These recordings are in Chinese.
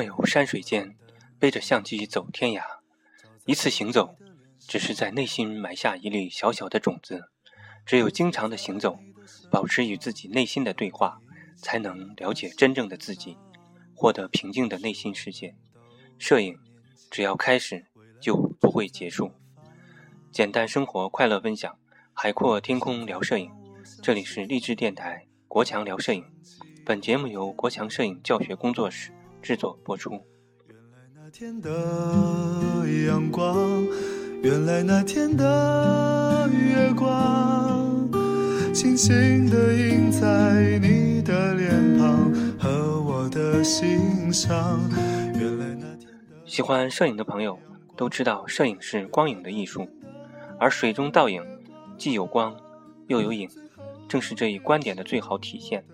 畅游山水间，背着相机走天涯。一次行走，只是在内心埋下一粒小小的种子。只有经常的行走，保持与自己内心的对话，才能了解真正的自己，获得平静的内心世界。摄影，只要开始，就不会结束。简单生活，快乐分享，海阔天空聊摄影。这里是励志电台国强聊摄影。本节目由国强摄影教学工作室制作播出。原来那天的阳光，原来那天的月光，轻轻地印在你的脸庞和我的心上。原来那天的喜欢摄影的朋友都知道，摄影是光影的艺术，而水中倒影既有光又有影，正是这一观点的最好体现。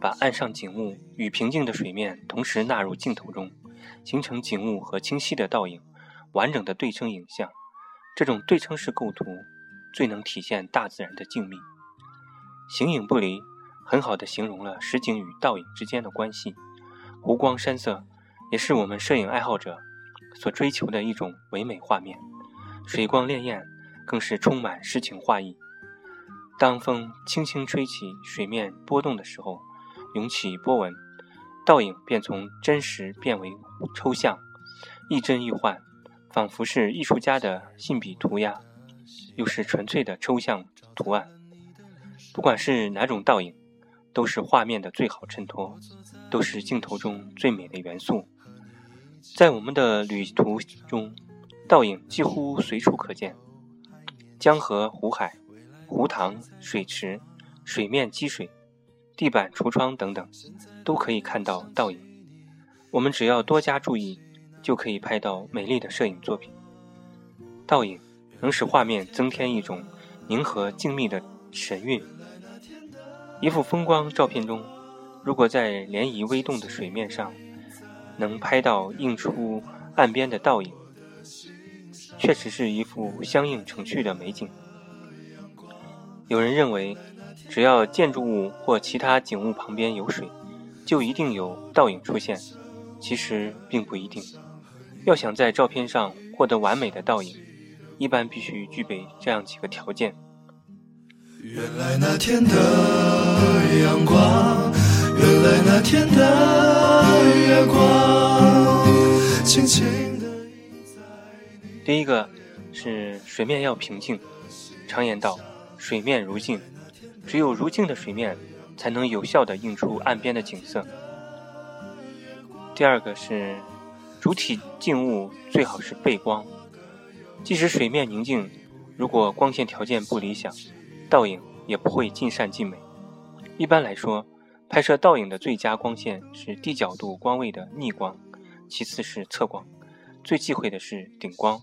把岸上景物与平静的水面同时纳入镜头中，形成景物和清晰的倒影，完整的对称影像。这种对称式构图最能体现大自然的静谧，形影不离，很好的形容了实景与倒影之间的关系。湖光山色也是我们摄影爱好者所追求的一种唯美画面。水光潋滟更是充满诗情画意。当风轻轻吹起水面波动的时候。涌起波纹，倒影便从真实变为抽象，亦真亦幻，仿佛是艺术家的信笔涂鸦，又是纯粹的抽象图案。不管是哪种倒影，都是画面的最好衬托，都是镜头中最美的元素。在我们的旅途中，倒影几乎随处可见，江河湖海、湖塘水池、水面积水。地板、橱窗等等，都可以看到倒影。我们只要多加注意，就可以拍到美丽的摄影作品。倒影能使画面增添一种宁和静谧的神韵。一幅风光照片中，如果在涟漪微动的水面上，能拍到映出岸边的倒影，确实是一幅相映成趣的美景。有人认为。只要建筑物或其他景物旁边有水，就一定有倒影出现。其实并不一定。要想在照片上获得完美的倒影，一般必须具备这样几个条件。原来那天的阳光，原来那天的月光，轻轻地第一个是水面要平静。常言道，水面如镜。只有如镜的水面，才能有效地映出岸边的景色。第二个是，主体静物最好是背光，即使水面宁静，如果光线条件不理想，倒影也不会尽善尽美。一般来说，拍摄倒影的最佳光线是低角度光位的逆光，其次是侧光，最忌讳的是顶光。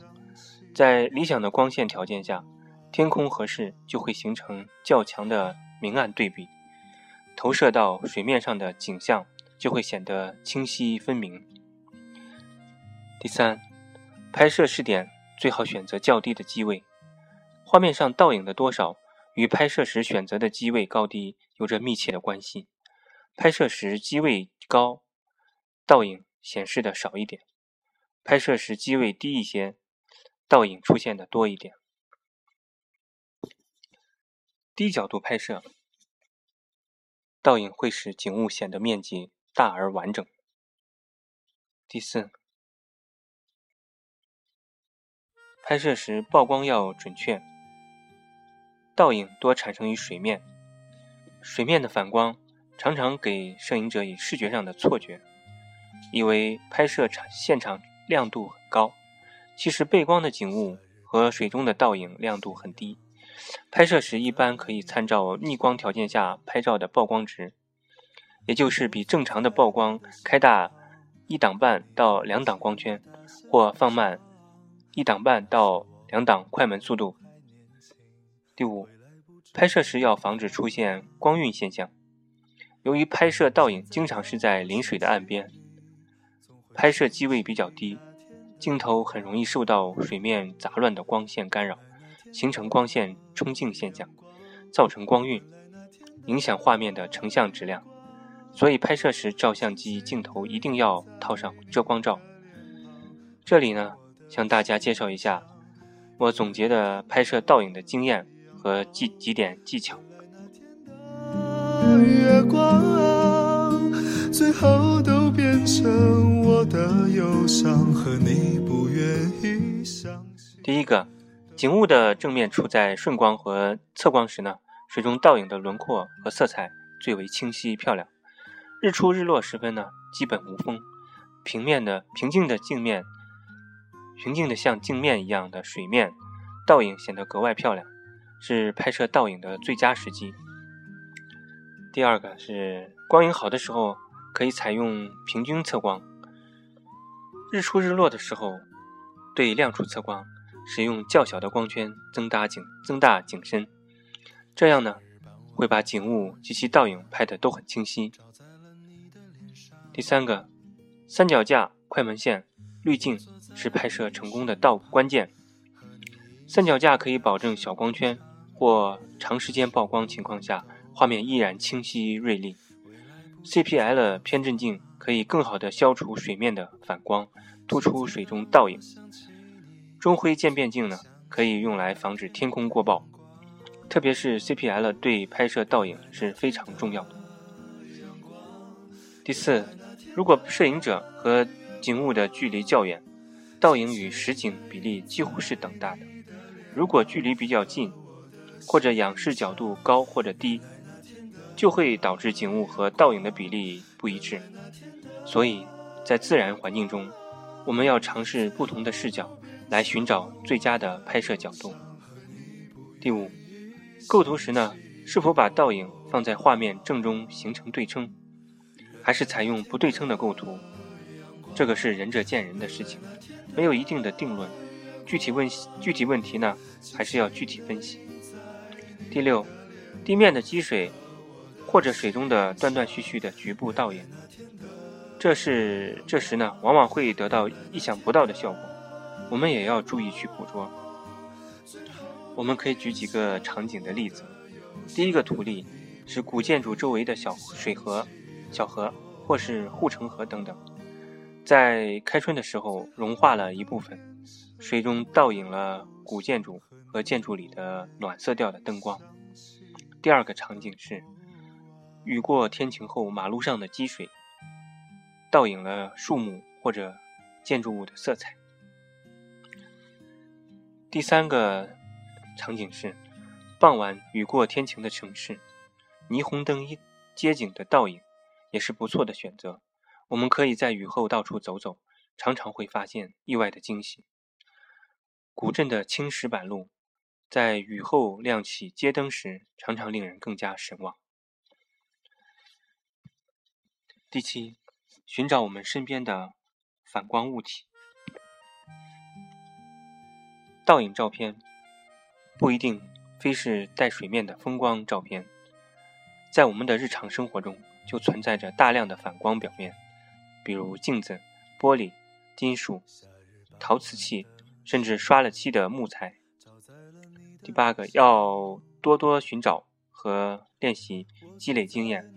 在理想的光线条件下。天空合适，就会形成较强的明暗对比，投射到水面上的景象就会显得清晰分明。第三，拍摄视点最好选择较低的机位，画面上倒影的多少与拍摄时选择的机位高低有着密切的关系。拍摄时机位高，倒影显示的少一点；拍摄时机位低一些，倒影出现的多一点。低角度拍摄，倒影会使景物显得面积大而完整。第四，拍摄时曝光要准确，倒影多产生于水面，水面的反光常常给摄影者以视觉上的错觉，以为拍摄场现场亮度很高，其实背光的景物和水中的倒影亮度很低。拍摄时一般可以参照逆光条件下拍照的曝光值，也就是比正常的曝光开大一档半到两档光圈，或放慢一档半到两档快门速度。第五，拍摄时要防止出现光晕现象。由于拍摄倒影经常是在临水的岸边，拍摄机位比较低，镜头很容易受到水面杂乱的光线干扰。形成光线冲镜现象，造成光晕，影响画面的成像质量。所以拍摄时照相机镜头一定要套上遮光罩。这里呢，向大家介绍一下我总结的拍摄倒影的经验和几几点技巧。月光，最后都变成我的忧伤和你不愿意相信。第一个，景物的正面处在顺光和侧光时呢，水中倒影的轮廓和色彩最为清晰漂亮。日出日落时分呢，基本无风，平面的平静的镜面。平静的像镜面一样的水面，倒影显得格外漂亮，是拍摄倒影的最佳时机。第二个是光影好的时候，可以采用平均测光。日出日落的时候，对亮处测光，使用较小的光圈增大景增大景深，这样呢，会把景物及其倒影拍得都很清晰。第三个，三脚架、快门线、滤镜。是拍摄成功的道关键。三脚架可以保证小光圈或长时间曝光情况下，画面依然清晰锐利。CPL 偏振镜可以更好的消除水面的反光，突出水中倒影。中灰渐变镜呢，可以用来防止天空过曝，特别是 CPL 对拍摄倒影是非常重要的。第四，如果摄影者和景物的距离较远。倒影与实景比例几乎是等大的。如果距离比较近，或者仰视角度高或者低，就会导致景物和倒影的比例不一致。所以在自然环境中，我们要尝试不同的视角来寻找最佳的拍摄角度。第五，构图时呢，是否把倒影放在画面正中形成对称，还是采用不对称的构图？这个是仁者见仁的事情。没有一定的定论，具体问具体问题呢，还是要具体分析。第六，地面的积水或者水中的断断续续的局部倒影，这是这时呢，往往会得到意想不到的效果，我们也要注意去捕捉。我们可以举几个场景的例子。第一个图例是古建筑周围的小水河、小河或是护城河等等。在开春的时候融化了一部分，水中倒影了古建筑和建筑里的暖色调的灯光。第二个场景是雨过天晴后马路上的积水，倒影了树木或者建筑物的色彩。第三个场景是傍晚雨过天晴的城市，霓虹灯一街景的倒影也是不错的选择。我们可以在雨后到处走走，常常会发现意外的惊喜。古镇的青石板路，在雨后亮起街灯时，常常令人更加神往。第七，寻找我们身边的反光物体。倒影照片不一定非是带水面的风光照片，在我们的日常生活中就存在着大量的反光表面。比如镜子、玻璃、金属、陶瓷器，甚至刷了漆的木材。第八个，要多多寻找和练习，积累经验。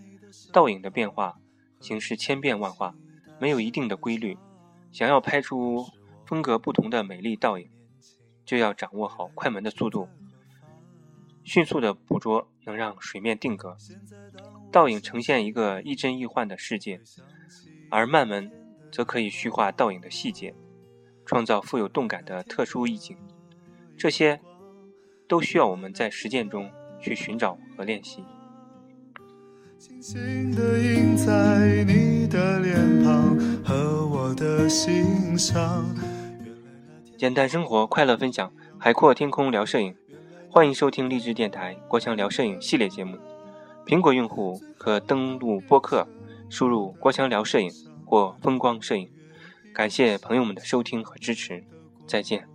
倒影的变化形式千变万化，没有一定的规律。想要拍出风格不同的美丽倒影，就要掌握好快门的速度，迅速的捕捉能让水面定格，倒影呈现一个亦真亦幻的世界。而慢门则可以虚化倒影的细节，创造富有动感的特殊意境。这些都需要我们在实践中去寻找和练习。轻轻的印在你的脸庞和我的心上简单生活，快乐分享，海阔天空聊摄影。欢迎收听励志电台郭强聊摄影系列节目。苹果用户可登录播客。输入“郭强聊摄影”或“风光摄影”，感谢朋友们的收听和支持，再见。